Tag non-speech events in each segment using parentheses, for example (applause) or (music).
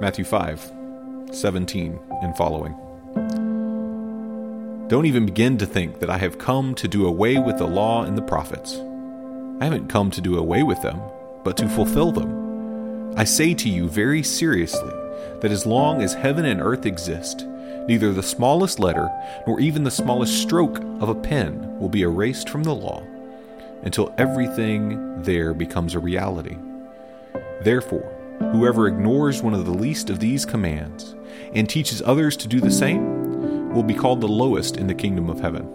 Matthew 5 17 and following. Don't even begin to think that I have come to do away with the law and the prophets. I haven't come to do away with them, but to fulfill them. I say to you very seriously that as long as heaven and earth exist, neither the smallest letter nor even the smallest stroke of a pen will be erased from the law until everything there becomes a reality. Therefore, whoever ignores one of the least of these commands and teaches others to do the same will be called the lowest in the kingdom of heaven.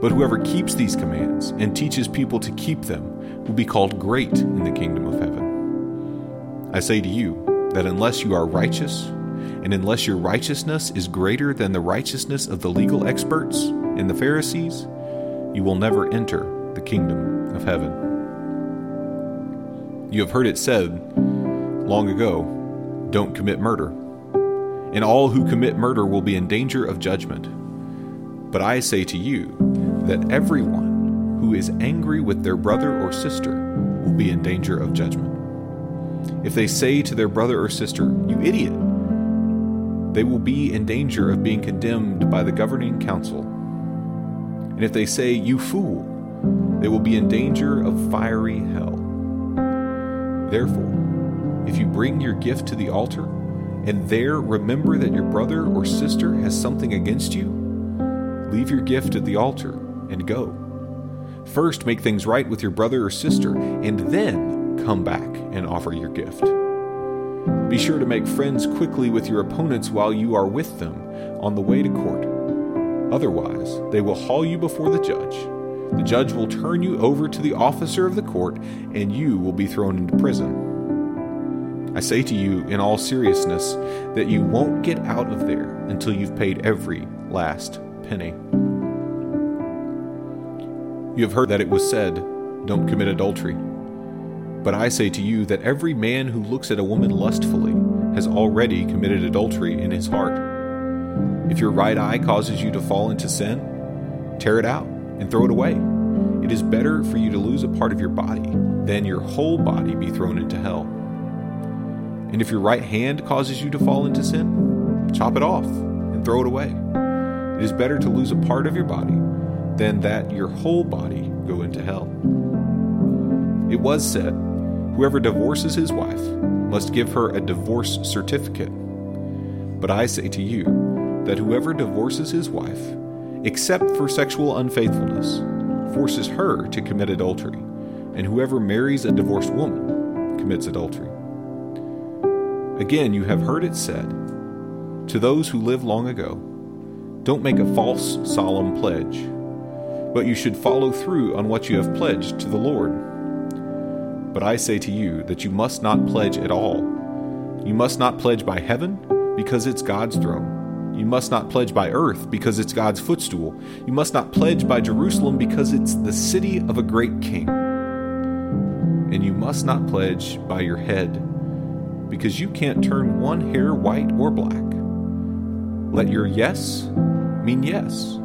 But whoever keeps these commands and teaches people to keep them will be called great in the kingdom of heaven. I say to you that unless you are righteous, and unless your righteousness is greater than the righteousness of the legal experts and the Pharisees, you will never enter the kingdom of heaven. You have heard it said long ago don't commit murder, and all who commit murder will be in danger of judgment. But I say to you that everyone who is angry with their brother or sister will be in danger of judgment. If they say to their brother or sister, You idiot, they will be in danger of being condemned by the governing council. And if they say, You fool, they will be in danger of fiery hell. Therefore, if you bring your gift to the altar, and there remember that your brother or sister has something against you, leave your gift at the altar and go. First, make things right with your brother or sister, and then come back and offer your gift. Be sure to make friends quickly with your opponents while you are with them on the way to court. Otherwise, they will haul you before the judge. The judge will turn you over to the officer of the court, and you will be thrown into prison. I say to you, in all seriousness, that you won't get out of there until you've paid every last penny. You have heard that it was said, Don't commit adultery. But I say to you that every man who looks at a woman lustfully has already committed adultery in his heart. If your right eye causes you to fall into sin, tear it out and throw it away. It is better for you to lose a part of your body than your whole body be thrown into hell. And if your right hand causes you to fall into sin, chop it off and throw it away. It is better to lose a part of your body than that your whole body go into hell. It was said, Whoever divorces his wife must give her a divorce certificate. But I say to you that whoever divorces his wife, except for sexual unfaithfulness, forces her to commit adultery, and whoever marries a divorced woman commits adultery. Again, you have heard it said to those who live long ago, Don't make a false, solemn pledge but you should follow through on what you have pledged to the Lord. But I say to you that you must not pledge at all. You must not pledge by heaven, because it's God's throne. You must not pledge by earth, because it's God's footstool. You must not pledge by Jerusalem, because it's the city of a great king. And you must not pledge by your head, because you can't turn one hair white or black. Let your yes mean yes,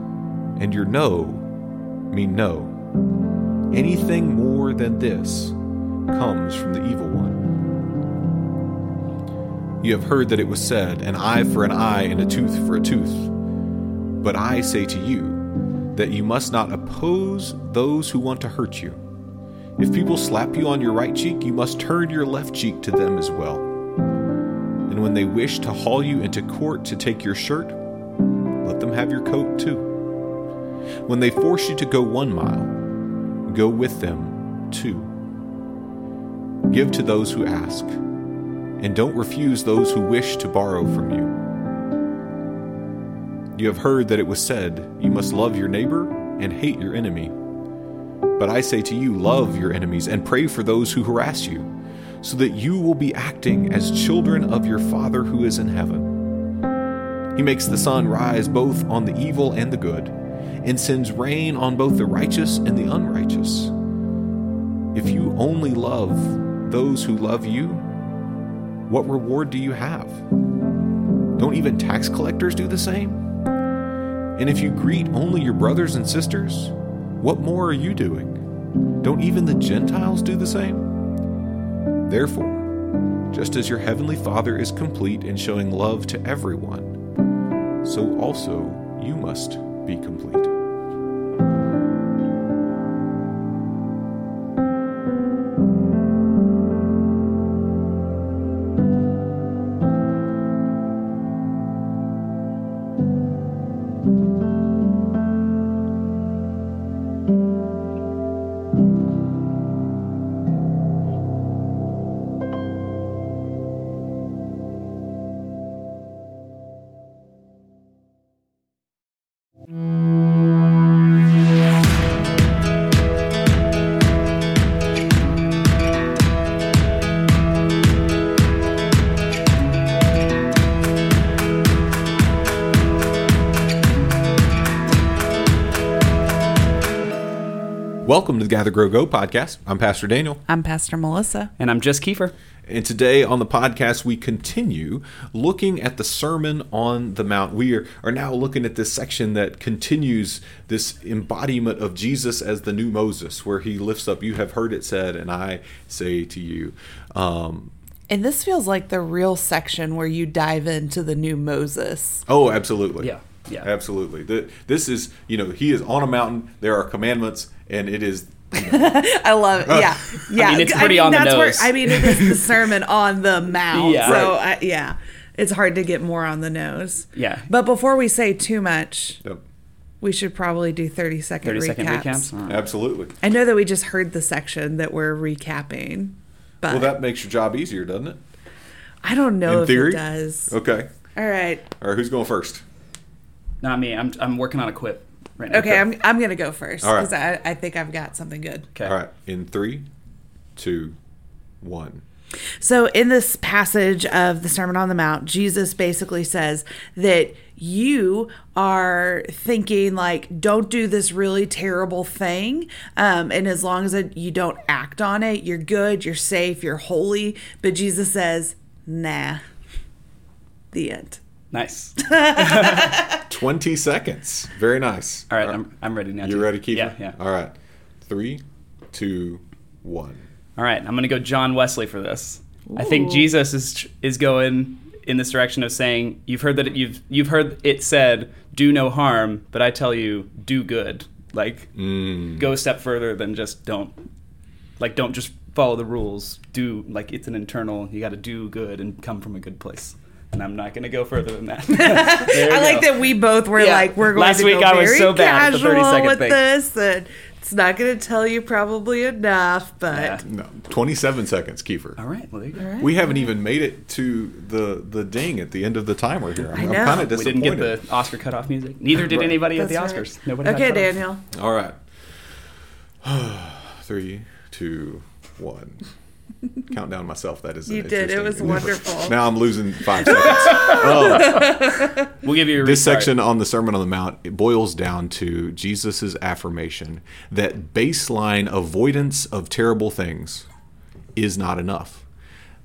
and your no mean no. Anything more than this comes from the evil one. You have heard that it was said, an eye for an eye and a tooth for a tooth. But I say to you that you must not oppose those who want to hurt you. If people slap you on your right cheek, you must turn your left cheek to them as well. And when they wish to haul you into court to take your shirt, let them have your coat too. When they force you to go one mile, go with them two. Give to those who ask, and don't refuse those who wish to borrow from you. You have heard that it was said, You must love your neighbor and hate your enemy. But I say to you, love your enemies and pray for those who harass you, so that you will be acting as children of your Father who is in heaven. He makes the sun rise both on the evil and the good and sends rain on both the righteous and the unrighteous. If you only love those who love you, what reward do you have? Don't even tax collectors do the same? And if you greet only your brothers and sisters, what more are you doing? Don't even the Gentiles do the same? Therefore, just as your heavenly Father is complete in showing love to everyone, so also you must be complete. Welcome to the Gather Grow Go podcast. I'm Pastor Daniel. I'm Pastor Melissa. And I'm just Kiefer. And today on the podcast, we continue looking at the Sermon on the Mount. We are, are now looking at this section that continues this embodiment of Jesus as the new Moses, where he lifts up, You have heard it said, and I say to you. Um, And this feels like the real section where you dive into the new Moses. oh, absolutely. Yeah, yeah. Absolutely. The, this is, you know, he is on a mountain, there are commandments, and it is (laughs) I love it. Yeah. Yeah. (laughs) I mean, it's pretty on the that's nose. I mean, it is the (laughs) Sermon on the Mount. Yeah. So, Right. I, yeah, it's hard to get more on the nose. Yeah. But before we say too much, Yep. we should probably do 30 second 30 second recaps. recaps. All right. Absolutely. I know that we just heard the section that we're recapping, but Well, that makes your job easier, doesn't it? I don't know In if theory? it does. Okay. All right. All right, who's going first? Not me. I'm, I'm working on a quip right now. Okay, I'm, I'm going to go first All right. because I, I think I've got something good. Okay. All right, in three, two, one. So, in this passage of the Sermon on the Mount, Jesus basically says that you are thinking, like, don't do this really terrible thing. Um, and as long as it, you don't act on it, you're good, you're safe, you're holy. But Jesus says, nah. The end. Nice. (laughs) 20 seconds. Very nice. All right. I'm, I'm ready now. You ready, Keith? Yeah. Yeah. All right. Three, two, one. All right. I'm going to go John Wesley for this. I think Jesus is is going in this direction of saying you've heard that it, you've you've heard it said do no harm, but I tell you do good. Like Mm. go a step further than just don't like don't just follow the rules. Do like it's an internal. You got to do good and come from a good place. And I'm not going to go further than that. (laughs) I we like that we both were Yeah. like, we're going Last to week go I was very so bad at the casual 30 second with thing. this, and it's not going to tell you probably enough, but Yeah. No, 27 seconds, Kiefer. All right. Well, there you go. We haven't even made it to the the ding at the end of the timer here. I'm, I I'm kind of disappointed. We didn't get the Oscar cutoff music. Neither did Right. anybody at the Oscars. right. Nobody. Okay, cut. Daniel. All right. (sighs) Three, two, one. (laughs) Count down myself. That is. an You did. It interesting- was wonderful. (laughs) Now I'm losing five seconds. Oh. (laughs) We'll give you a this restart. section on the Sermon on the Mount it boils down to Jesus' affirmation that baseline avoidance of terrible things is not enough.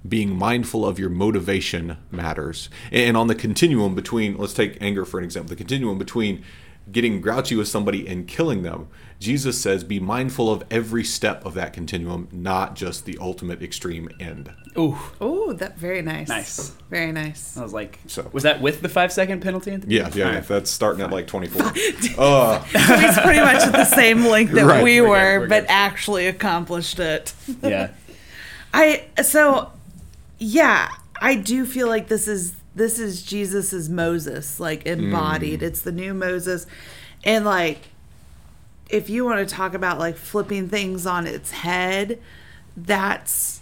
Being mindful of your motivation matters. And on the continuum between, let's take anger for an example, the continuum between getting grouchy with somebody and killing them, Jesus says be mindful of every step of that continuum, not just the ultimate extreme end. Ooh, Oh, that very nice. Nice. Very nice. I was like, So- was that with the five second penalty? At the Yeah, yeah, yeah right. that's starting at like 24. (laughs) (laughs) Uh, So he's pretty much at the same length that Right. we We're good, were, we're but good. actually accomplished it. yeah. (laughs) I so yeah, I do feel like this is this is Jesus's Moses, like embodied. It's the new Moses. And like if you want to talk about like flipping things on its head, that's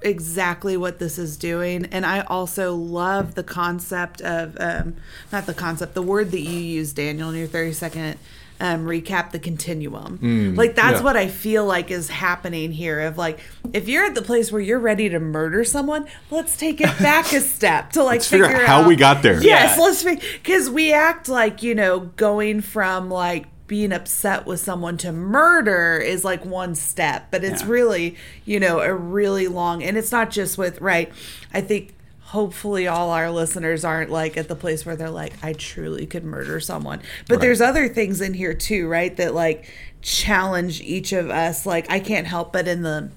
exactly what this is doing. And I also love the concept of um not the concept, the word that you use, Daniel, in your 30 second um, recap the continuum. like that's yeah. what I feel like is happening here. Of like, if you're at the place where you're ready to murder someone, let's take it back a (laughs) step to like Let's figure figure out how out we got there. Yes, Yeah. let's because we act like you know going from like being upset with someone to murder is like one step, but it's Yeah. really you know a really long, and it's not just with right. I think hopefully all our listeners aren't like at the place where they're like I truly could murder someone, but Right. there's other things in here too, right? That like challenge each of us. Like I can't help but in the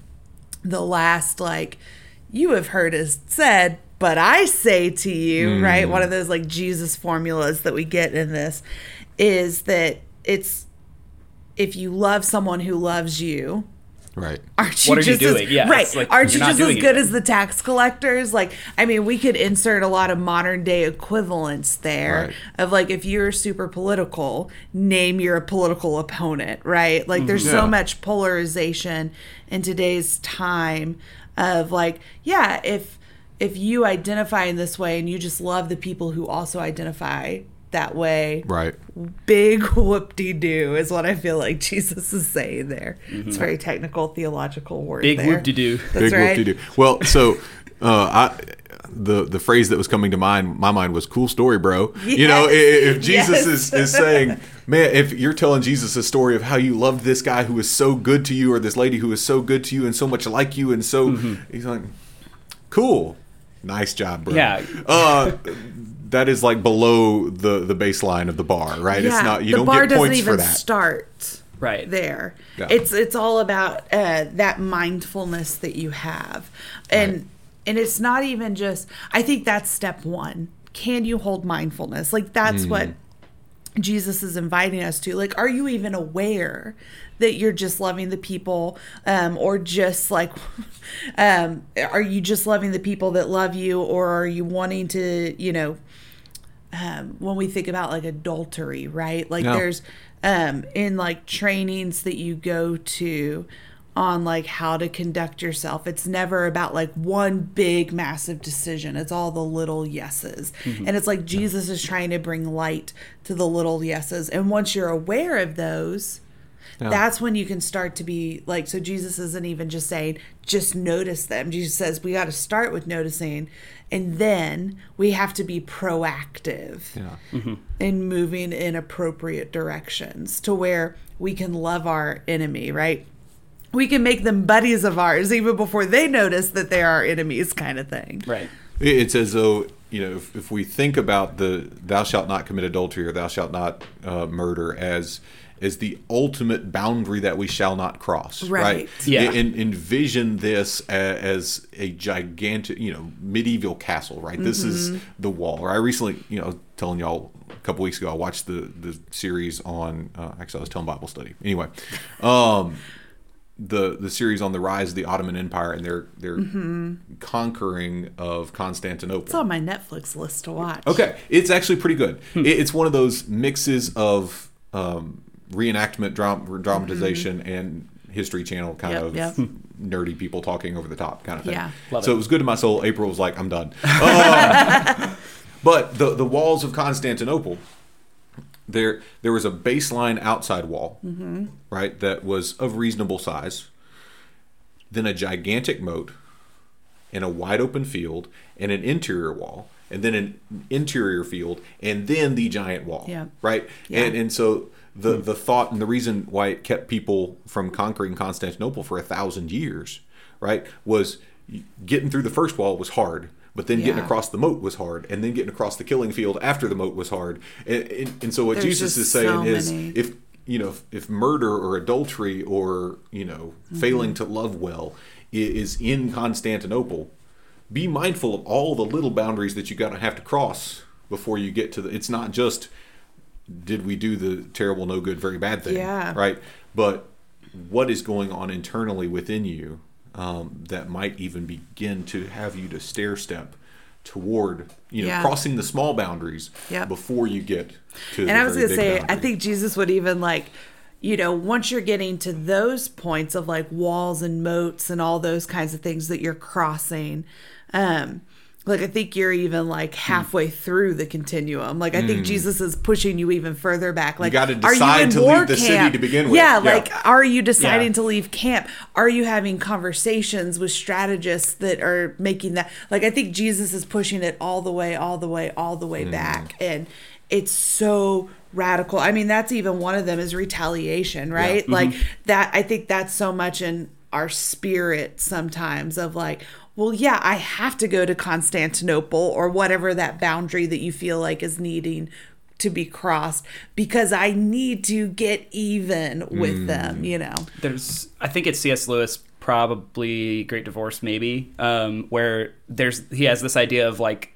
the last like you have heard is said, but I say to you, Mm. right? One of those like Jesus formulas that we get in this is that it's if you love someone who loves you, Right. aren't you What are you just doing? as, Yeah, right? like, aren't you just as good it. as the tax collectors? Like, I mean, we could insert a lot of modern day equivalents there Right. of like if you're super political, name your political opponent, right? Like, there's Yeah. so much polarization in today's time of like, yeah, if if you identify in this way and you just love the people who also identify that way, Right. big whoop de doo is what I feel like (laughs) Jesus is saying there. It's a very technical theological word. Big there. whoop-de-doo. That's Big right. whoop-de-doo. Well, so uh, I the the phrase that was coming to mind, my mind was "cool story, bro." You know, i- Yes. i- if Jesus Yes. is, is saying, "Man, if you're telling Jesus a story of how you loved this guy who was so good to you, or this lady who was so good to you and so much like you, and so," he's like, "Cool, nice job, bro." Yeah. Uh, that is like below the the baseline of the bar, right? Yeah, it's not you the don't bar get doesn't even for that. start Right. there. Yeah. It's it's all about uh, that mindfulness that you have, and Right. and it's not even just. I think that's step one. Can you hold mindfulness? Like that's Mm. what Jesus is inviting us to. Like, are you even aware that you're just loving the people, um, or just like, (laughs) um, are you just loving the people that love you, or are you wanting to, you know, um, when we think about like adultery, right? Like Yeah. there's um, in like trainings that you go to on like how to conduct yourself. It's never about like one big massive decision. It's all the little yeses. Mm-hmm. And it's like Jesus is trying to bring light to the little yeses. And once you're aware of those, Yeah. that's when you can start to be like so jesus isn't even just saying just notice them jesus says we got to start with noticing and then we have to be proactive Yeah. Mm-hmm. in moving in appropriate directions to where we can love our enemy right we can make them buddies of ours even before they notice that they are our enemies kind of thing Right. It's as though you know, if, if we think about the "thou shalt not commit adultery" or "thou shalt not uh, murder" as as the ultimate boundary that we shall not cross, right? Right. Yeah. En- envision this a- as a gigantic, you know, medieval castle, right? This is Mm-hmm. the wall. Or I recently, you know, telling y'all a couple weeks ago, I watched the the series on. Uh, actually, I was telling Bible study. Anyway, um, the the series on the rise of the Ottoman Empire and their their conquering of Constantinople. it's on my netflix list to watch Okay, it's actually pretty good. It, it's one of those mixes of um, reenactment, dram- dramatization, and History Channel kind Yep, of yep. nerdy people talking over the top kind of thing. Yeah. Love so it. it was good to my soul. April was like, "I'm done." (laughs) Um, but the the walls of Constantinople, there there was a baseline outside wall, mm-hmm. right, that was of reasonable size. Then a gigantic moat, and a wide open field, and an interior wall, and then an interior field, and then the giant wall. Yeah. Right. Yeah. And and so the hmm. the thought and the reason why it kept people from conquering Constantinople for a thousand years, right, was getting through the first wall was hard. But then getting across the moat was hard, and then getting across the killing field after the moat was hard. And, and, and so what There's Jesus is saying so is, if you know, if, if murder or adultery or you know, Mm-hmm. failing to love well is in Constantinople, be mindful of all the little boundaries that you got to have to cross before you get to the. It's not just did we do the terrible, no good, very bad thing, Yeah. right? But what is going on internally within you um, that might even begin to have you to stair step toward you know Yeah. crossing the small boundaries Yep. before you get to and I was gonna big say, I think Jesus would even like, you know, once you're getting to those points of like walls and moats and all those kinds of things that you're crossing, um, like I think you're even like Hmm. halfway through the continuum. Like I think Jesus is pushing you even further back. Like, you gotta are decide to leave the city to begin with. Yeah, Yeah. like are you deciding Yeah. to leave camp? Are you having conversations with strategists that are making that? Like I think Jesus is pushing it all the way, all the way, all the way Hmm. back, and it's so radical. I mean, that's even one of them is retaliation, right? Like that. I think that's so much in our spirit sometimes of like. Well, yeah, I have to go to Constantinople or whatever that boundary that you feel like is needing to be crossed because I need to get even with them, you know. There's, I think it's C.S. Lewis probably Great Divorce, maybe, um, where there's he has this idea of like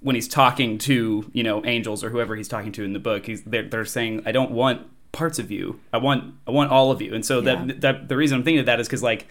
when he's talking to you know angels or whoever he's talking to in the book, he's they're, they're saying, "I don't want parts of you. I want I want all of you." And so Yeah. that that the reason I'm thinking of that is because like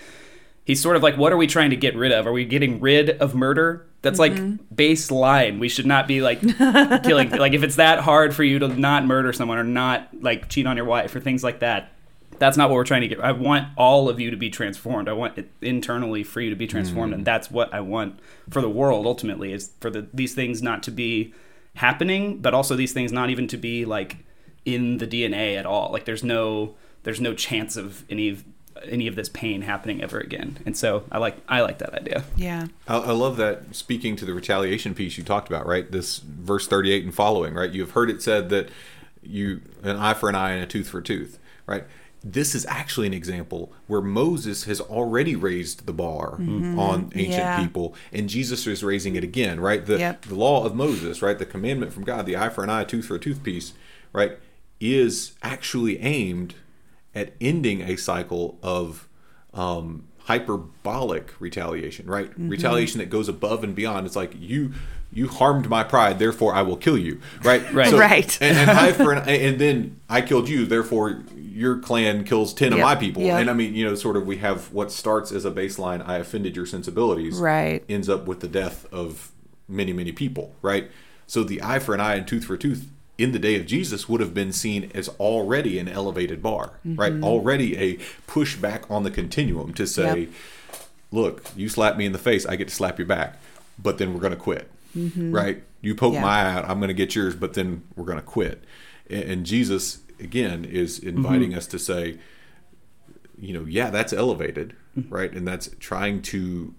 he's sort of like, what are we trying to get rid of? Are we getting rid of murder? That's like mm-hmm. baseline. We should not be like (laughs) killing. Like if it's that hard for you to not murder someone or not like cheat on your wife or things like that, that's not what we're trying to get. I want all of you to be transformed. I want it internally for you to be transformed, and mm. that's what I want for the world. Ultimately, is for the these things not to be happening, but also these things not even to be like in the DNA at all. Like there's no there's no chance of any of any of this pain happening ever again. And so I like I like that idea. Yeah. I, I love that speaking to the retaliation piece you talked about, right? This verse 38 and following, right? You have heard it said that you an eye for an eye and a tooth for a tooth, right? This is actually an example where Moses has already raised the bar mm-hmm. on ancient Yeah. people, and Jesus is raising it again, right? The, Yep. the law of Moses, right? The commandment from God, the eye for an eye, tooth for a tooth piece, right? Is actually aimed at ending a cycle of um, hyperbolic retaliation, right? Mm-hmm. Retaliation that goes above and beyond. It's like you you harmed my pride, therefore I will kill you, right? (laughs) Right. Right. And, and (laughs) I for an, and then I killed you, therefore your clan kills ten of my people. Yep. And I mean, you know, sort of we have what starts as a baseline. I offended your sensibilities, Right. Ends up with the death of many many people, right? So the eye for an eye and tooth for a tooth in the day of Jesus would have been seen as already an elevated bar, right? Mm-hmm. Already a pushback on the continuum to say, Yep. look, you slap me in the face, I get to slap you back, but then we're going to quit, right? You poke Mm-hmm. Yeah. my eye out, I'm going to get yours, but then we're going to quit. And, and Jesus, again, is inviting us to say, you know, yeah, that's elevated, right? And that's trying to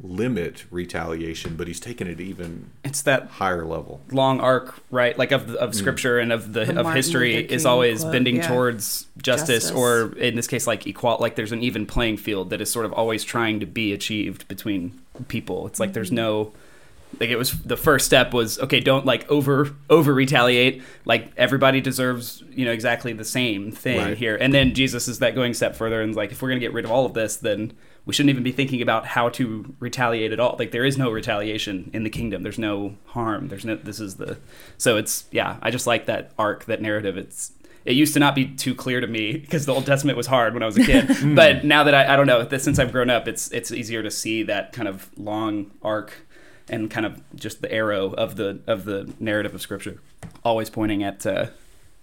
limit retaliation, but he's taken it even It's that higher level. long arc, right? Like of of scripture and of the, The of Martin history Luther is King always quote, bending yeah. towards justice, Justice. or in this case, like equal. Like there's an even playing field that is sort of always trying to be achieved between people. It's like there's Mm-hmm. no. Like it was the first step was okay. Don't like over over retaliate. Like everybody deserves you know exactly the same thing Right. here. And then Jesus is that going step further and like if we're gonna get rid of all of this, then we shouldn't even be thinking about how to retaliate at all. Like there is no retaliation in the kingdom. There's no harm. There's no. This is the. So it's yeah. I just like that arc, that narrative. It's. It used to not be too clear to me (laughs) because the Old Testament was hard when I was a kid. (laughs) but now that I, I don't know, that since I've grown up, it's it's easier to see that kind of long arc and kind of just the arrow of the of the narrative of Scripture, always pointing at. Uh,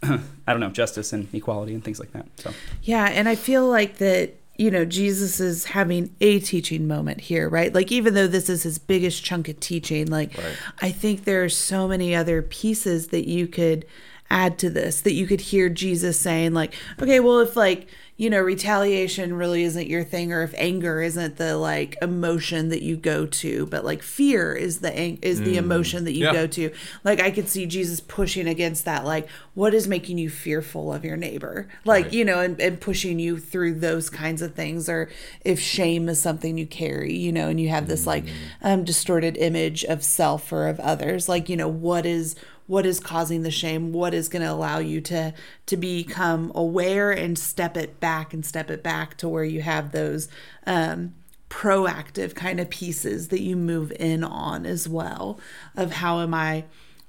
(clears throat) I don't know, justice and equality and things like that. So Yeah, and I feel like that, you know, Jesus is having a teaching moment here, right? Like even though this is his biggest chunk of teaching, like Right. I think there are so many other pieces that you could add to this that you could hear Jesus saying like, okay, well if like you know, retaliation really isn't your thing, or if anger isn't the like emotion that you go to, but like fear is the ang- is the emotion that you Yeah. go to. Like I could see Jesus pushing against that. Like, what is making you fearful of your neighbor? Like Right. you know, and, and pushing you through those kinds of things, or if shame is something you carry, you know, and you have this like um, distorted image of self or of others. Like you know, what is what is causing the shame what is going to allow you to to become aware and step it back and step it back to where you have those um proactive kind of pieces that you move in on as well of how am i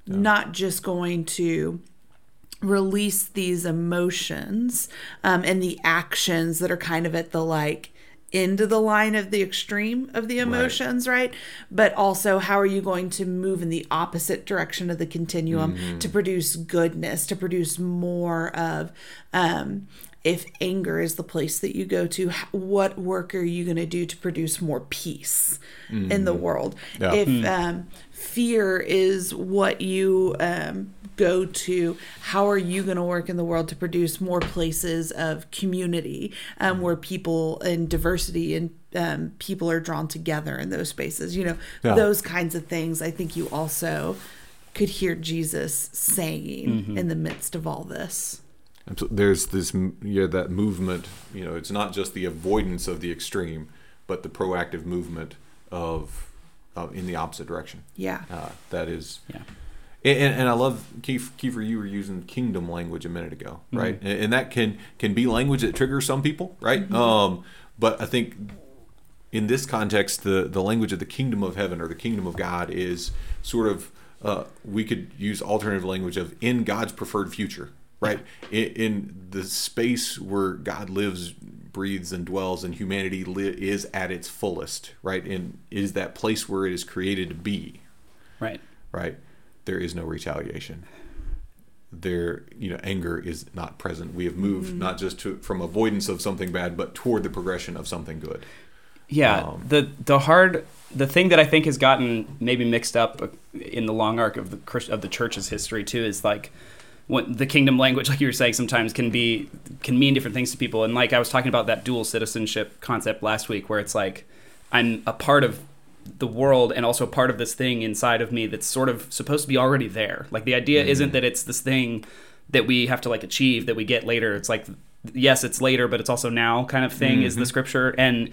not just going to release these emotions um, and the actions that are kind of at the like into the line of the extreme of the emotions right, but also how are you going to move in the opposite direction of the continuum to produce goodness to produce more of um, if anger is the place that you go to what work are you going to do to produce more peace in the world? Yeah. if um, fear is what you um, go to how are you going to work in the world to produce more places of community um, where people and diversity and um, people are drawn together in those spaces you know Yeah. those kinds of things. I think you also could hear jesus saying in the midst of all this. There's this yeah that movement you know it's not just the avoidance of the extreme but the proactive movement of uh, in the opposite direction. Yeah. Uh, that is yeah. And, and, I love Keith, Kiefer you were using kingdom language a minute ago right and, and that can can be language that triggers some people right um but I think in this context, the the language of the kingdom of heaven or the kingdom of God is sort of uh, we could use alternative language of in God's preferred future, right? In, in the space where God lives, breathes, and dwells, and humanity li- is at its fullest, right? And is that place where it is created to be, Right. right? There is no retaliation. There, you know, anger is not present. We have moved not just to from avoidance of something bad, but toward the progression of something good. Yeah, Um, the the hard the thing that I think has gotten maybe mixed up in the long arc of the Christ- of the church's history too is like what the kingdom language, like you were saying, sometimes can be can mean different things to people. And like I was talking about that dual citizenship concept last week, where it's like I'm a part of the world and also part of this thing inside of me that's sort of supposed to be already there. Like the idea isn't mm-hmm. that it's this thing that we have to like achieve that we get later. It's like yes, it's later, but it's also now kind of thing is the mm-hmm. scripture and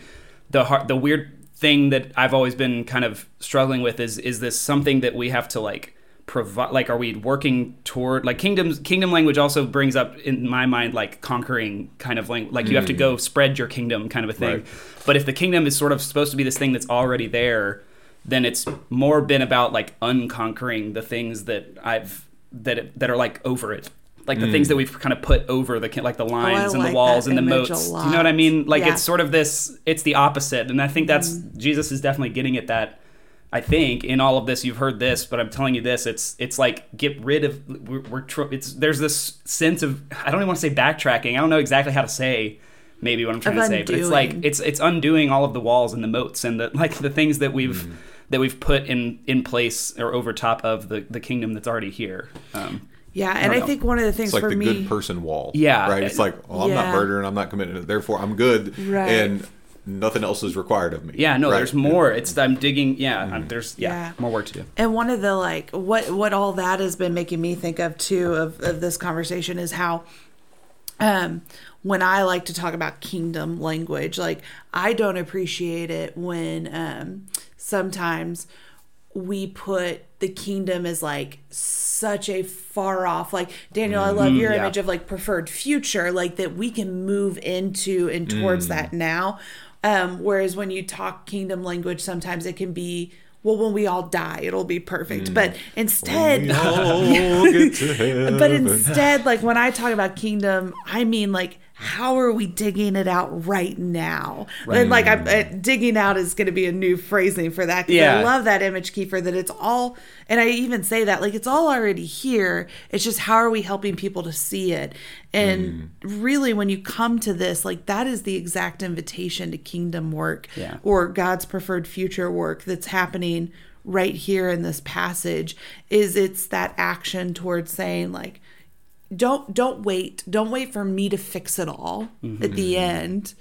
the har the weird thing that I've always been kind of struggling with is is this something that we have to like provide like are we working toward like kingdoms kingdom language also brings up in my mind like conquering kind of language like you have to go spread your kingdom kind of a thing. Right. but if the kingdom is sort of supposed to be this thing that's already there then it's more been about like unconquering the things that I've that that are like over it. Like the things that we've kind of put over the like the lines and like the walls and the moats. You know what I mean? Like Yeah. it's sort of this it's the opposite. And i think that's Mm-hmm. jesus is definitely getting at that i think in all of this you've heard this but i'm telling you this it's it's like get rid of we're, we're tr- it's there's this sense of i don't even want to say backtracking i don't know exactly how to say maybe what i'm trying Of to say but it's like it's it's undoing all of the walls and the moats and the like the things that we've Mm. that we've put in in place or over top of the the kingdom that's already here um Yeah, and don't I think one of the things It's like for the me, good person wall. Yeah. Right? It's like, well, I'm not Yeah. murdering, I'm not committing therefore I'm good. Right. And nothing else is required of me. yeah no Right? there's more it's i'm digging yeah I'm- there's yeah, Yeah. more work to do and one of the like what what all that has been making me think of too of, of this conversation is how um when I like to talk about kingdom language, like I don't appreciate it when um sometimes we put the kingdom as like such a far off like daniel i love your yeah. image of like preferred future like that we can move into and towards that now um whereas when you talk kingdom language sometimes it can be well when we all die it'll be perfect. But instead We all (laughs) get to but instead, like when I talk about kingdom, I mean like how are we digging it out right now? And like I'm uh, digging out is going to be a new phrasing for that. Yeah. I love that image, Kiefer. That it's all, and I even say that like it's all already here. It's just how are we helping people to see it? And really, when you come to this, like that is the exact invitation to kingdom work Yeah. or God's preferred future work that's happening right here in this passage is it's that action towards saying like don't don't wait don't wait for me to fix it all at the end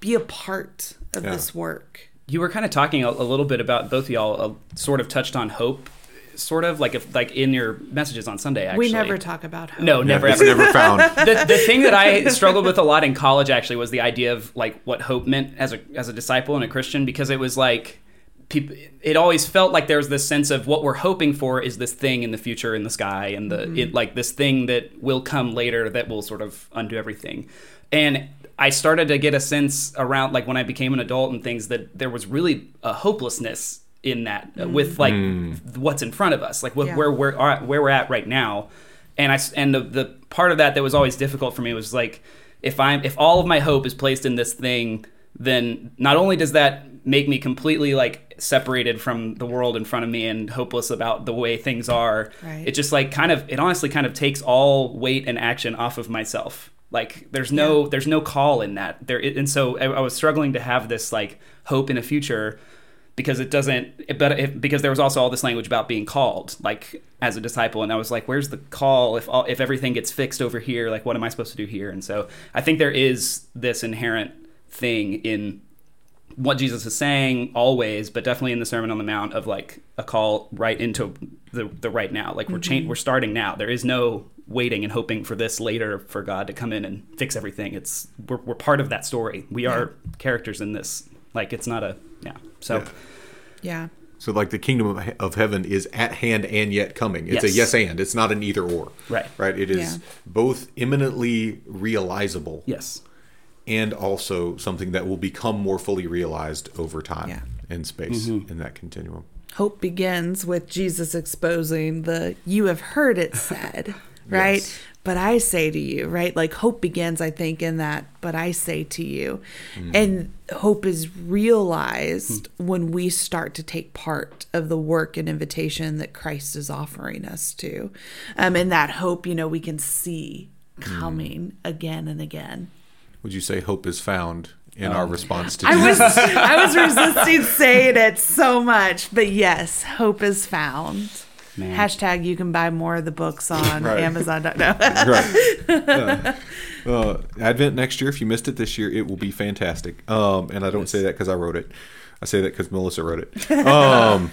be a part of Yeah. this work You were kind of talking a, a little bit about both of y'all uh, sort of touched on hope, sort of like if like in your messages on Sunday. Actually, we never talk about hope No, never it's ever. never found. (laughs) the, the thing that I struggled with a lot in college actually was the idea of like what hope meant as a as a disciple and a Christian because it was like people it always felt like there was this sense of what we're hoping for is this thing in the future in the sky and the mm-hmm. it like this thing that will come later that will sort of undo everything. And I started to get a sense around like when I became an adult and things that there was really a hopelessness in that uh, mm-hmm. with like mm. what's in front of us like with Yeah. where we're at, uh, where we're at right now. And i and the, the part of that that was always difficult for me was like if I'm if all of my hope is placed in this thing then not only does that make me completely like separated from the world in front of me and hopeless about the way things are. Right. it just like kind of it honestly kind of takes all weight and action off of myself. Like there's no there's no call in that. There and so I, I was struggling to have this like hope in a future because it doesn't it, but it, because there was also all this language about being called like as a disciple. And i was like where's the call if all, if everything gets fixed over here? Like what am i supposed to do here? And so i think there is this inherent thing in what jesus is saying always but definitely in the sermon on the mount of like a call right into the, the right now like we're cha- mm-hmm. we're starting now there is no waiting and hoping for this later for god to come in and fix everything it's we're, we're part of that story we are characters in this like it's not a yeah so Yeah. yeah So, like the kingdom of, of heaven is at hand and yet coming. It's a Yes. yes and. It's not an either or. Right. Right. It is Yeah. both imminently realizable yes and also something that will become more fully realized over time Yeah. in space mm-hmm. in that continuum. Hope begins with Jesus exposing the you have heard it said, (laughs) right? Yes. But I say to you, right? Like hope begins, I think, in that, but I say to you. Mm-hmm. And hope is realized hmm. when we start to take part of the work and invitation that Christ is offering us to. Um, and that hope, you know, we can see mm. coming again and again. Would you say hope is found in our response to I Jesus? was (laughs) I was resisting saying it so much, but yes, hope is found. Man. Hashtag you can buy more of the books (laughs) on Right. Amazon. No. (laughs) right. Yeah. Uh, Advent next year. If you missed it this year, it will be fantastic. Um, and I don't say that because I wrote it. I say that because Melissa wrote it. Um,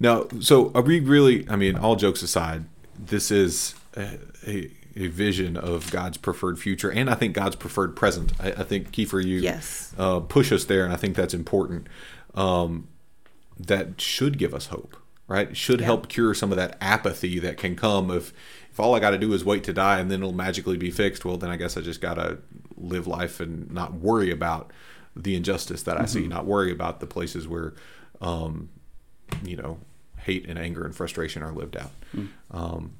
now, so are we really? I mean, all jokes aside, this is a, a, a vision of God's preferred future, and I think God's preferred present. I, I think Kiefer, you Yes. uh, push us there, and I think that's important. Um, that should give us hope, right? It should Yeah. help cure some of that apathy that can come if if all I got to do is wait to die and then it'll magically be fixed. Well, then I guess I just got to live life and not worry about the injustice that I see, not worry about the places where, um, you know, hate and anger and frustration are lived out. Um,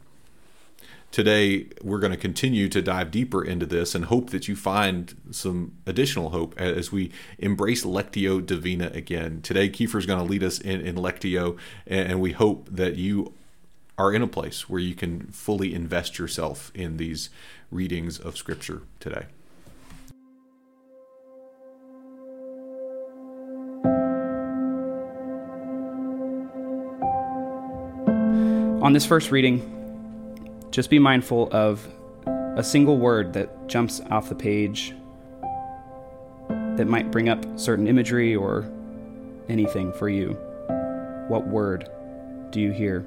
today we're going to continue to dive deeper into this and hope that you find some additional hope as we embrace lectio divina again. Today kiefer's going to lead us in, in lectio and we hope that you are in a place where you can fully invest yourself in these readings of scripture today. On this first reading, just be mindful of a single word that jumps off the page that might bring up certain imagery or anything for you. What word do you hear?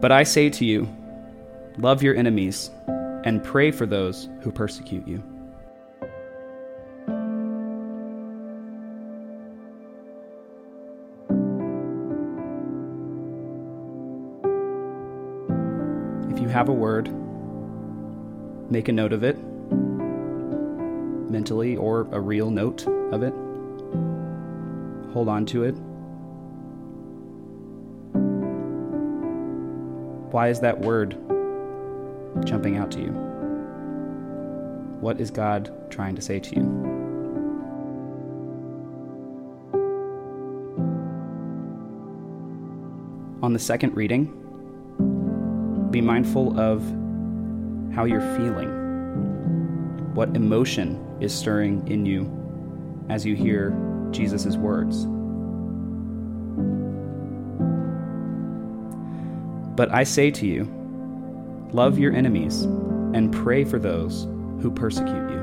But I say to you, love your enemies and pray for those who persecute you. Have a word, make a note of it, mentally or a real note of it. Hold on to it. Why is that word jumping out to you? What is God trying to say to you? On the second reading, be mindful of how you're feeling. What emotion is stirring in you as you hear Jesus' words? But I say to you, love your enemies and pray for those who persecute you.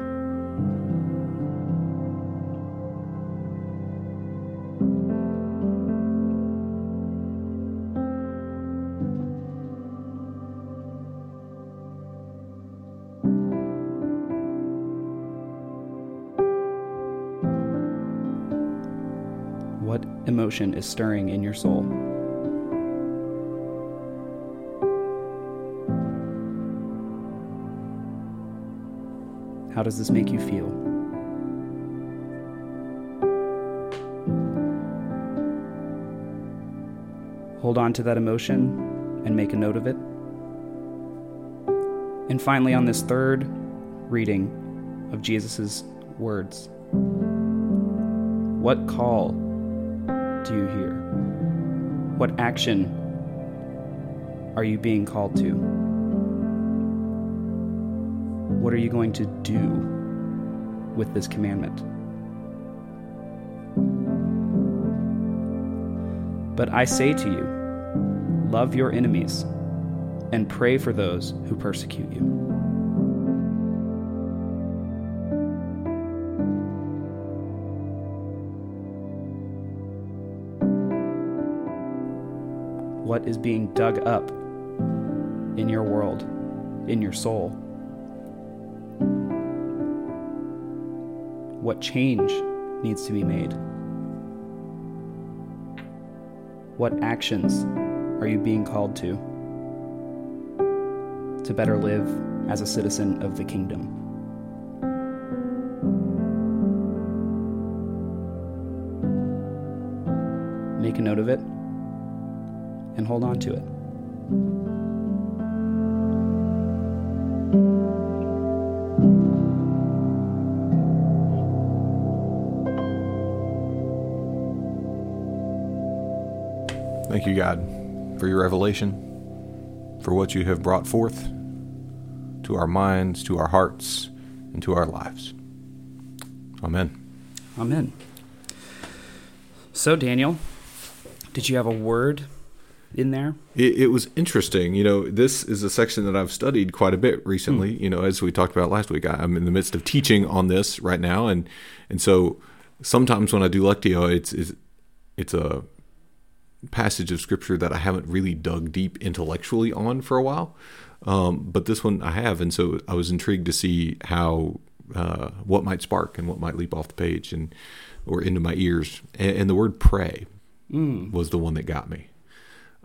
Emotion is stirring in your soul? How does this make you feel? Hold on to that emotion and make a note of it. And finally, on this third reading of Jesus' words, what call do you hear? What action are you being called to? What are you going to do with this commandment? But I say to you, love your enemies and pray for those who persecute you. What is being dug up in your world, in your soul? What change needs to be made? What actions are you being called to? To better live as a citizen of the kingdom. Make a note of it and hold on to it. Thank you, God, for your revelation, for what you have brought forth to our minds, to our hearts, and to our lives. Amen. Amen. So, Daniel, did you have a word in there? It, it, was interesting. You know, this is a section that I've studied quite a bit recently. Mm. You know, as we talked about last week, I, I'm in the midst of teaching on this right now, and and so sometimes when I do lectio, it's it's, it's a passage of scripture that I haven't really dug deep intellectually on for a while. Um, but this one I have, and so I was intrigued to see how uh, what might spark and what might leap off the page and or into my ears. And, and the word pray mm. was the one that got me.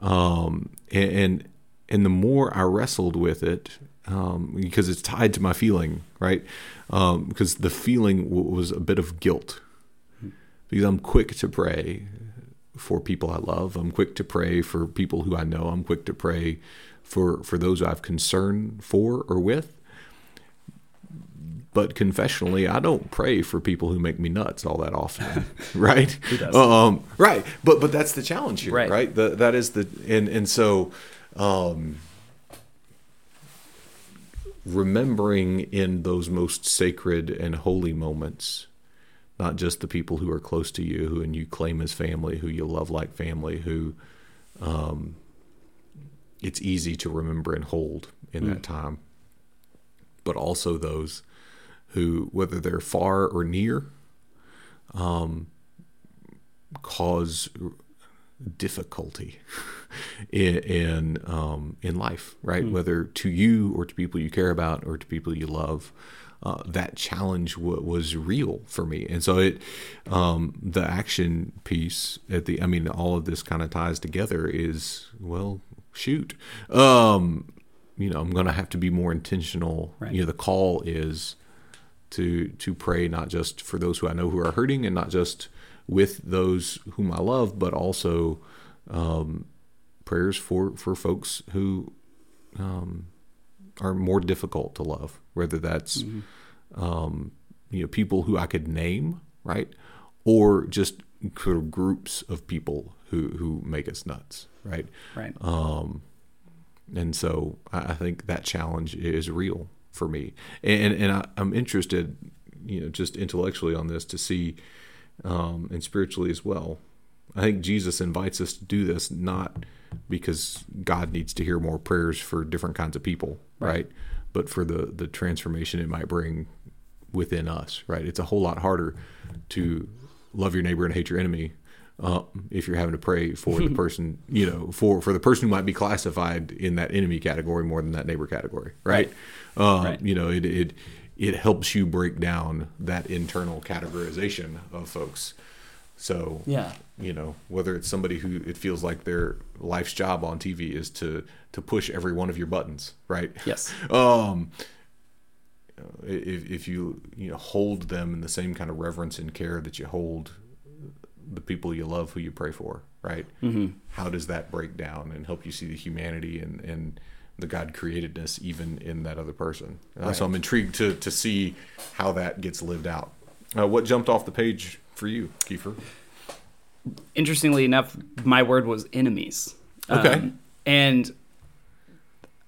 Um, and, and, and the more I wrestled with it, um, because it's tied to my feeling, right? Um, because the feeling w- was a bit of guilt, because I'm quick to pray for people I love. I'm quick to pray for people who I know. I'm quick to pray for for those I've concern for or with. But confessionally, I don't pray for people who make me nuts all that often, (laughs) (laughs) right? um, right. But but that's the challenge here, right? right? The, that is the and and so um, remembering in those most sacred and holy moments not just the people who are close to you, who and you claim as family, who you love like family, who um, it's easy to remember and hold in mm. that time, but also those who, whether they're far or near, um, cause difficulty (laughs) in in, um, in life, right? Mm. Whether to you or to people you care about or to people you love uh, that challenge w- was real for me. And so it, um, the action piece at the, I mean, all of this kind of ties together is, well, shoot, um, you know, I'm going to have to be more intentional. Right. You know, the call is to, to pray not just for those who I know who are hurting and not just with those whom I love, but also, um, prayers for, for folks who, um, are more difficult to love, whether that's mm-hmm. um, you know people who I could name, right, or just sort of groups of people who who make us nuts, right? Right. Um, and so I think that challenge is real for me, and and I, am interested, you know, just intellectually on this to see, um, and spiritually as well. I think Jesus invites us to do this not because God needs to hear more prayers for different kinds of people, right? right? But for the the transformation it might bring within us, right? It's a whole lot harder to love your neighbor and hate your enemy uh, if you're having to pray for the (laughs) person, you know, for for the person who might be classified in that enemy category more than that neighbor category, right? right. Uh, right. You know, it it it helps you break down that internal categorization of folks so yeah, you know whether it's somebody who it feels like their life's job on TV is to to push every one of your buttons, right? Yes. (laughs) um, if if you you know hold them in the same kind of reverence and care that you hold the people you love who you pray for, right? Mm-hmm. How does that break down and help you see the humanity and and the God createdness even in that other person? Uh, right. So I'm intrigued to to see how that gets lived out. Uh, what jumped off the page for you, Kiefer? Interestingly enough, my word was enemies. Okay. Um, and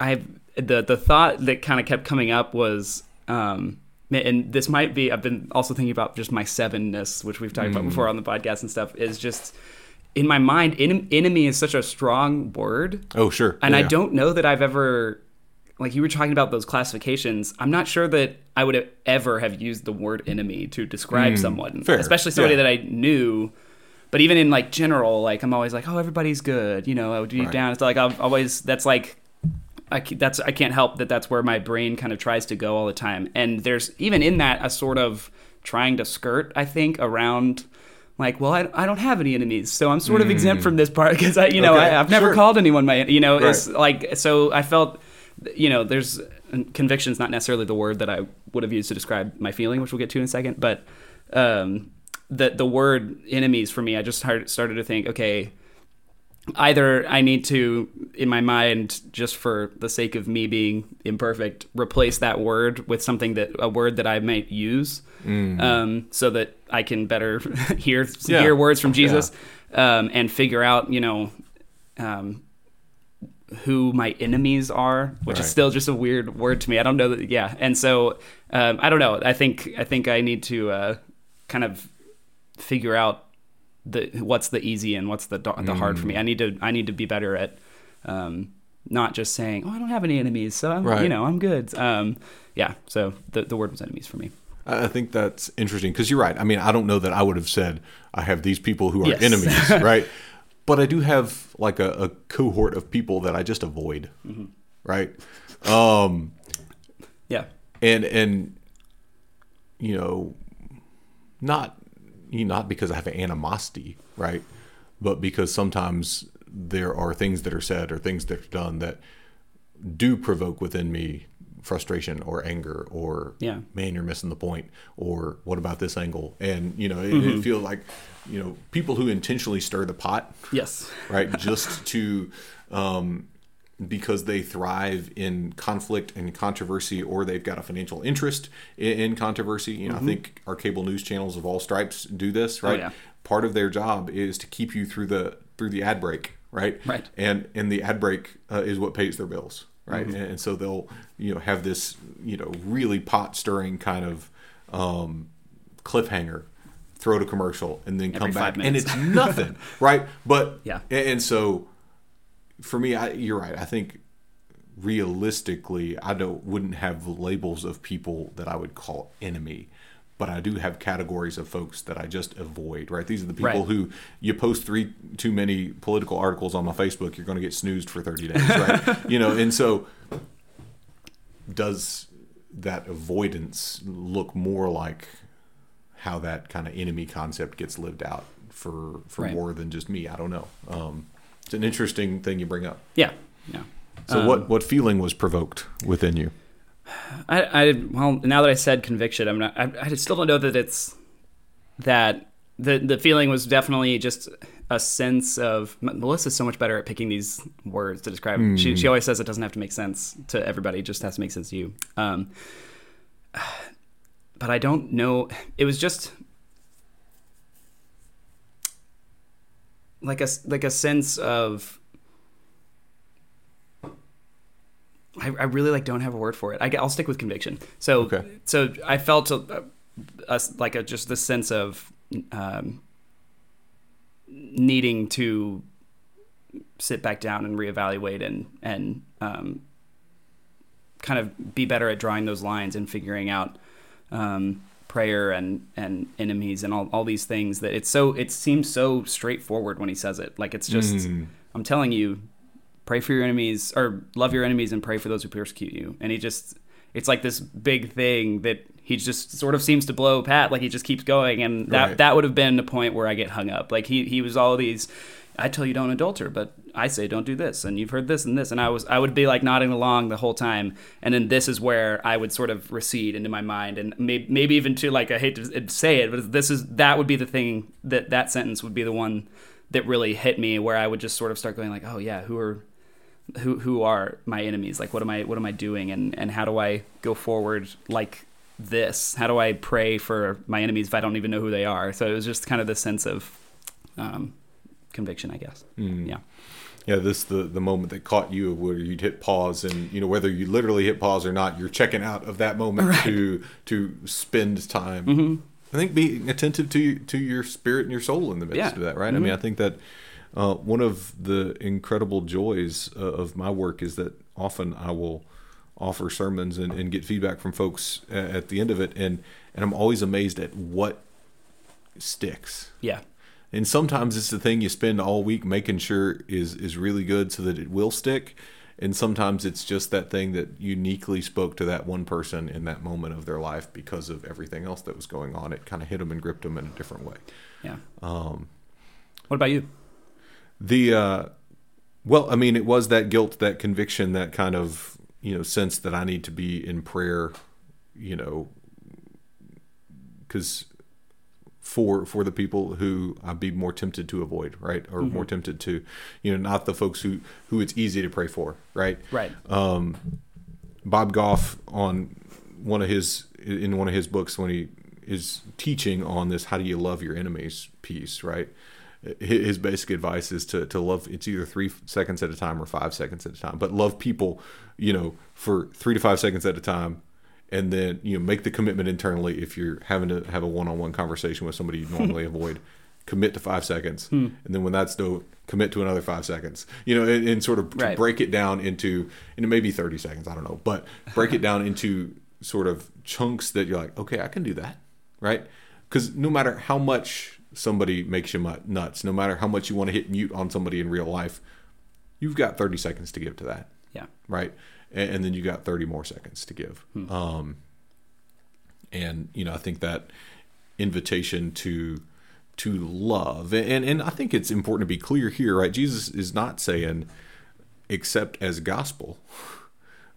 I the the thought that kind of kept coming up was um, and this might be I've been also thinking about just my sevenness, which we've talked mm. about before on the podcast and stuff, is just in my mind, en- enemy is such a strong word. Oh, sure. And yeah, I don't know that I've ever like you were talking about those classifications, I'm not sure that I would have ever have used the word enemy to describe mm, someone, fair. especially somebody yeah. that I knew. But even in like general, like I'm always like, oh, everybody's good, you know. Deep right. down, it's like I'm always that's like, I that's I can't help that that's where my brain kind of tries to go all the time. And there's even in that a sort of trying to skirt, I think, around like, well, I, I don't have any enemies, so I'm sort of mm. exempt from this part because I, you know, okay. I, have never sure. called anyone my, you know, right. it's like so I felt you know, there's and conviction is not necessarily the word that I would have used to describe my feeling, which we'll get to in a second. But um, the the word enemies for me, I just started started to think, okay, either I need to, in my mind, just for the sake of me being imperfect, replace that word with something that a word that I might use, um, so that I can better (laughs) hear Yeah. hear words from Jesus, um, and figure out, you know, um, who my enemies are, which is still just a weird word to me. I don't know that. Yeah, and so um, I don't know. I think I think I need to uh, kind of figure out the what's the easy and what's the the hard for me. I need to I need to be better at um, not just saying, "Oh, I don't have any enemies, so I'm, you know I'm good." Um, yeah, so the the word was enemies for me. I think that's interesting because you're right. I mean, I don't know that I would have said I have these people who are Yes. enemies, (laughs) right? But I do have like a, a cohort of people that I just avoid, Mm-hmm. right? Um, Yeah, and and you know, not not because I have animosity, right? But because sometimes there are things that are said or things that are done that do provoke within me frustration or anger or Yeah. man you're missing the point or what about this angle and you know it, Mm-hmm. it feels like you know people who intentionally stir the pot yes, right just to um because they thrive in conflict and controversy or they've got a financial interest in, in controversy you know i think our cable news channels of all stripes do this right Mm-hmm. Oh, yeah. part of their job is to keep you through the through the ad break right Right. and and the ad break uh, is what pays their bills right Mm-hmm. and, and so they'll you know have this you know really pot stirring kind of um cliffhanger throw to commercial and then come back and it's nothing (laughs) right but Yeah. and, and so for me I, you're right. I think realistically i don't wouldn't have labels of people that i would call enemy but i do have categories of folks that i just avoid right? These are the people Right. who you post three too many political articles on my facebook you're going to get snoozed for 30 days right? (laughs) You know and so does that avoidance look more like how that kind of enemy concept gets lived out for for Right. more than just me? I don't know. Um, it's an interesting thing you bring up yeah, yeah. so Um, what what feeling was provoked within you I, I well now that I said conviction, I'm not. I, I still don't know that it's that the the feeling was definitely just a sense of Melissa's so much better at picking these words to describe. She she always says it doesn't have to make sense to everybody; it just has to make sense to you. Um, but I don't know. It was just like a like a sense of I, I really like don't have a word for it. I, will stick with conviction. So Okay. so I felt a, a, like a, just the sense of um, needing to sit back down and reevaluate and and um, kind of be better at drawing those lines and figuring out um, prayer and and enemies and all, all these things that it's so it seems so straightforward when he says it like it's just Mm. I'm telling you pray for your enemies or love your enemies and pray for those who persecute you and he just it's like this big thing that he just sort of seems to blow pat like he just keeps going and that Right. that would have been the point where I get hung up like he he was all these I tell you don't adulter but I say don't do this and you've heard this and this and I was I would be like nodding along the whole time and then this is where I would sort of recede into my mind and maybe, maybe even to like I hate to say it but this is that would be the thing that that sentence would be the one that really hit me where I would just sort of start going like oh yeah who are who who are my enemies? Like what am i what am i doing? And and how do i go forward like this? How do i pray for my enemies if i don't even know who they are? So it was just kind of the sense of um conviction i guess Mm. yeah yeah this the the moment that caught you where you'd hit pause and you know whether you literally hit pause or not you're checking out of that moment to to spend time Mm-hmm. i think being attentive to to your spirit and your soul in the midst Yeah. Mm-hmm. of that right i mean i think that uh, one of the incredible joys uh, of my work is that often i will offer sermons and, and get feedback from folks at the end of it and and i'm always amazed at what sticks yeah and sometimes it's the thing you spend all week making sure is is really good so that it will stick. And sometimes it's just that thing that uniquely spoke to that one person in that moment of their life because of everything else that was going on. It kind of hit them and gripped them in a different way. Yeah. Um what about you? The uh well i mean it was that guilt that conviction that kind of you know sense that I need to be in prayer, you know, because for for the people who I'd be more tempted to avoid, right, or more mm-hmm. tempted to, you know, not the folks who who it's easy to pray for, right, Right. Um, Bob Goff on one of his in one of his books when he is teaching on this how do you love your enemies piece right? His basic advice is to, to love it's either three seconds at a time or five seconds at a time but love people you know for three to five seconds at a time and then you know make the commitment internally if you're having to have a one-on-one conversation with somebody you normally (laughs) avoid. Commit to five seconds. Hmm. And then when that's done commit to another five seconds. You know and, and sort of Right. break it down into and it may be 30 seconds i don't know but break it (laughs) down into sort of chunks that you're like okay i can do that right? Because no matter how much somebody makes you nuts no matter how much you want to hit mute on somebody in real life you've got 30 seconds to give to that. Yeah. right and, and then you got 30 more seconds to give. Um and you know i think that invitation to to love and and i think it's important to be clear here right? Jesus is not saying accept as gospel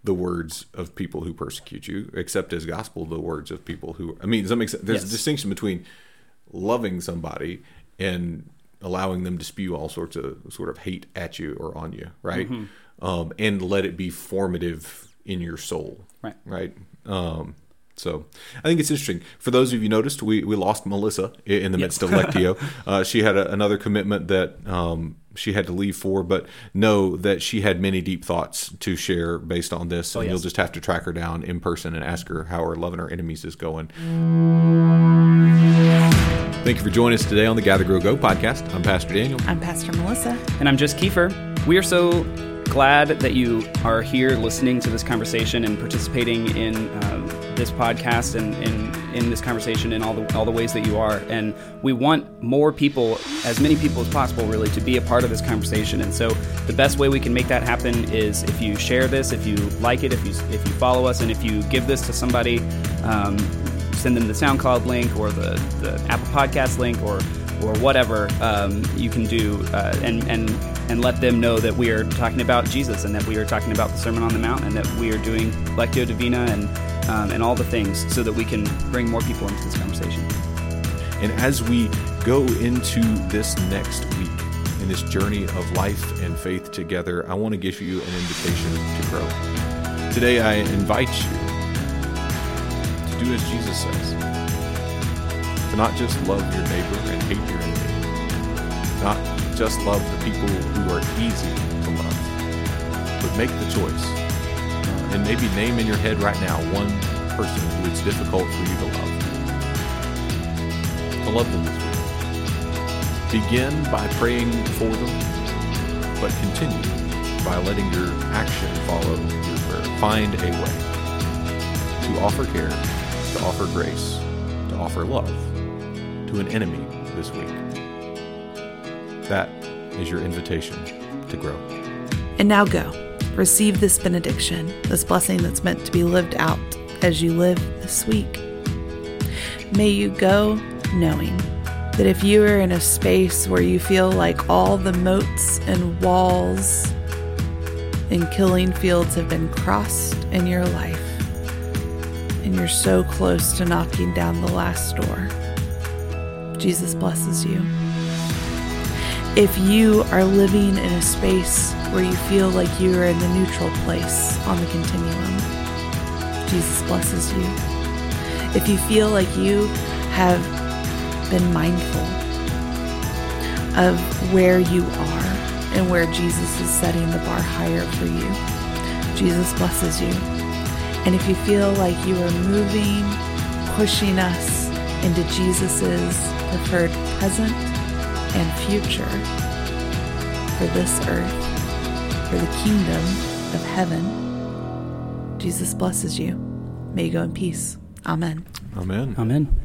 the words of people who persecute you. Accept as gospel the words of people who i mean does that make sense? There's Yes. a distinction between loving somebody and allowing them to spew all sorts of sort of hate at you or on you right um, and let it be formative in your soul Right. right um, so I think it's interesting. For those of you noticed, we, we lost Melissa in the midst of Lectio. (laughs) Uh, she had a, another commitment that um, she had to leave for, but know that she had many deep thoughts to share based on this. And yes. you'll just have to track her down in person and ask her how her loving her enemies is going. Thank you for joining us today on the Gather Grow Go podcast. I'm Pastor Daniel. I'm Pastor Melissa. And I'm just Kiefer. We are so glad that you are here listening to this conversation and participating in um, this podcast and in, this conversation in all the all the ways that you are. And we want more people, as many people as possible, really, to be a part of this conversation. And so the best way we can make that happen is if you share this, if you like it, if you if you follow us, and if you give this to somebody. Um, send them the SoundCloud link or the, the Apple Podcast link or or whatever um, you can do, uh, and and and let them know that we are talking about Jesus and that we are talking about the Sermon on the Mount and that we are doing Lectio Divina and um, and all the things so that we can bring more people into this conversation. And as we go into this next week in this journey of life and faith together, I want to give you an invitation to grow. Today, I invite you to do as Jesus says to not just love your neighbor and hate your enemy, not just love the people who are easy to love, but make the choice. Uh, and maybe name in your head right now one person who it's difficult for you to love to love them this week. Begin by praying for them, but continue by letting your action follow your prayer. Find a way to offer care, to offer grace, to offer love to an enemy this week. That is your invitation to grow. And now go. Receive this benediction, this blessing that's meant to be lived out as you live this week. May you go knowing that if you are in a space where you feel like all the moats and walls and killing fields have been crossed in your life, and you're so close to knocking down the last door, Jesus blesses you. If you are living in a space where you feel like you are in the neutral place on the continuum, Jesus blesses you. If you feel like you have been mindful of where you are and where Jesus is setting the bar higher for you, Jesus blesses you. And if you feel like you are moving, pushing us into Jesus's preferred present and future for this earth, for the kingdom of heaven, Jesus blesses you. May you go in peace. Amen. Amen. Amen.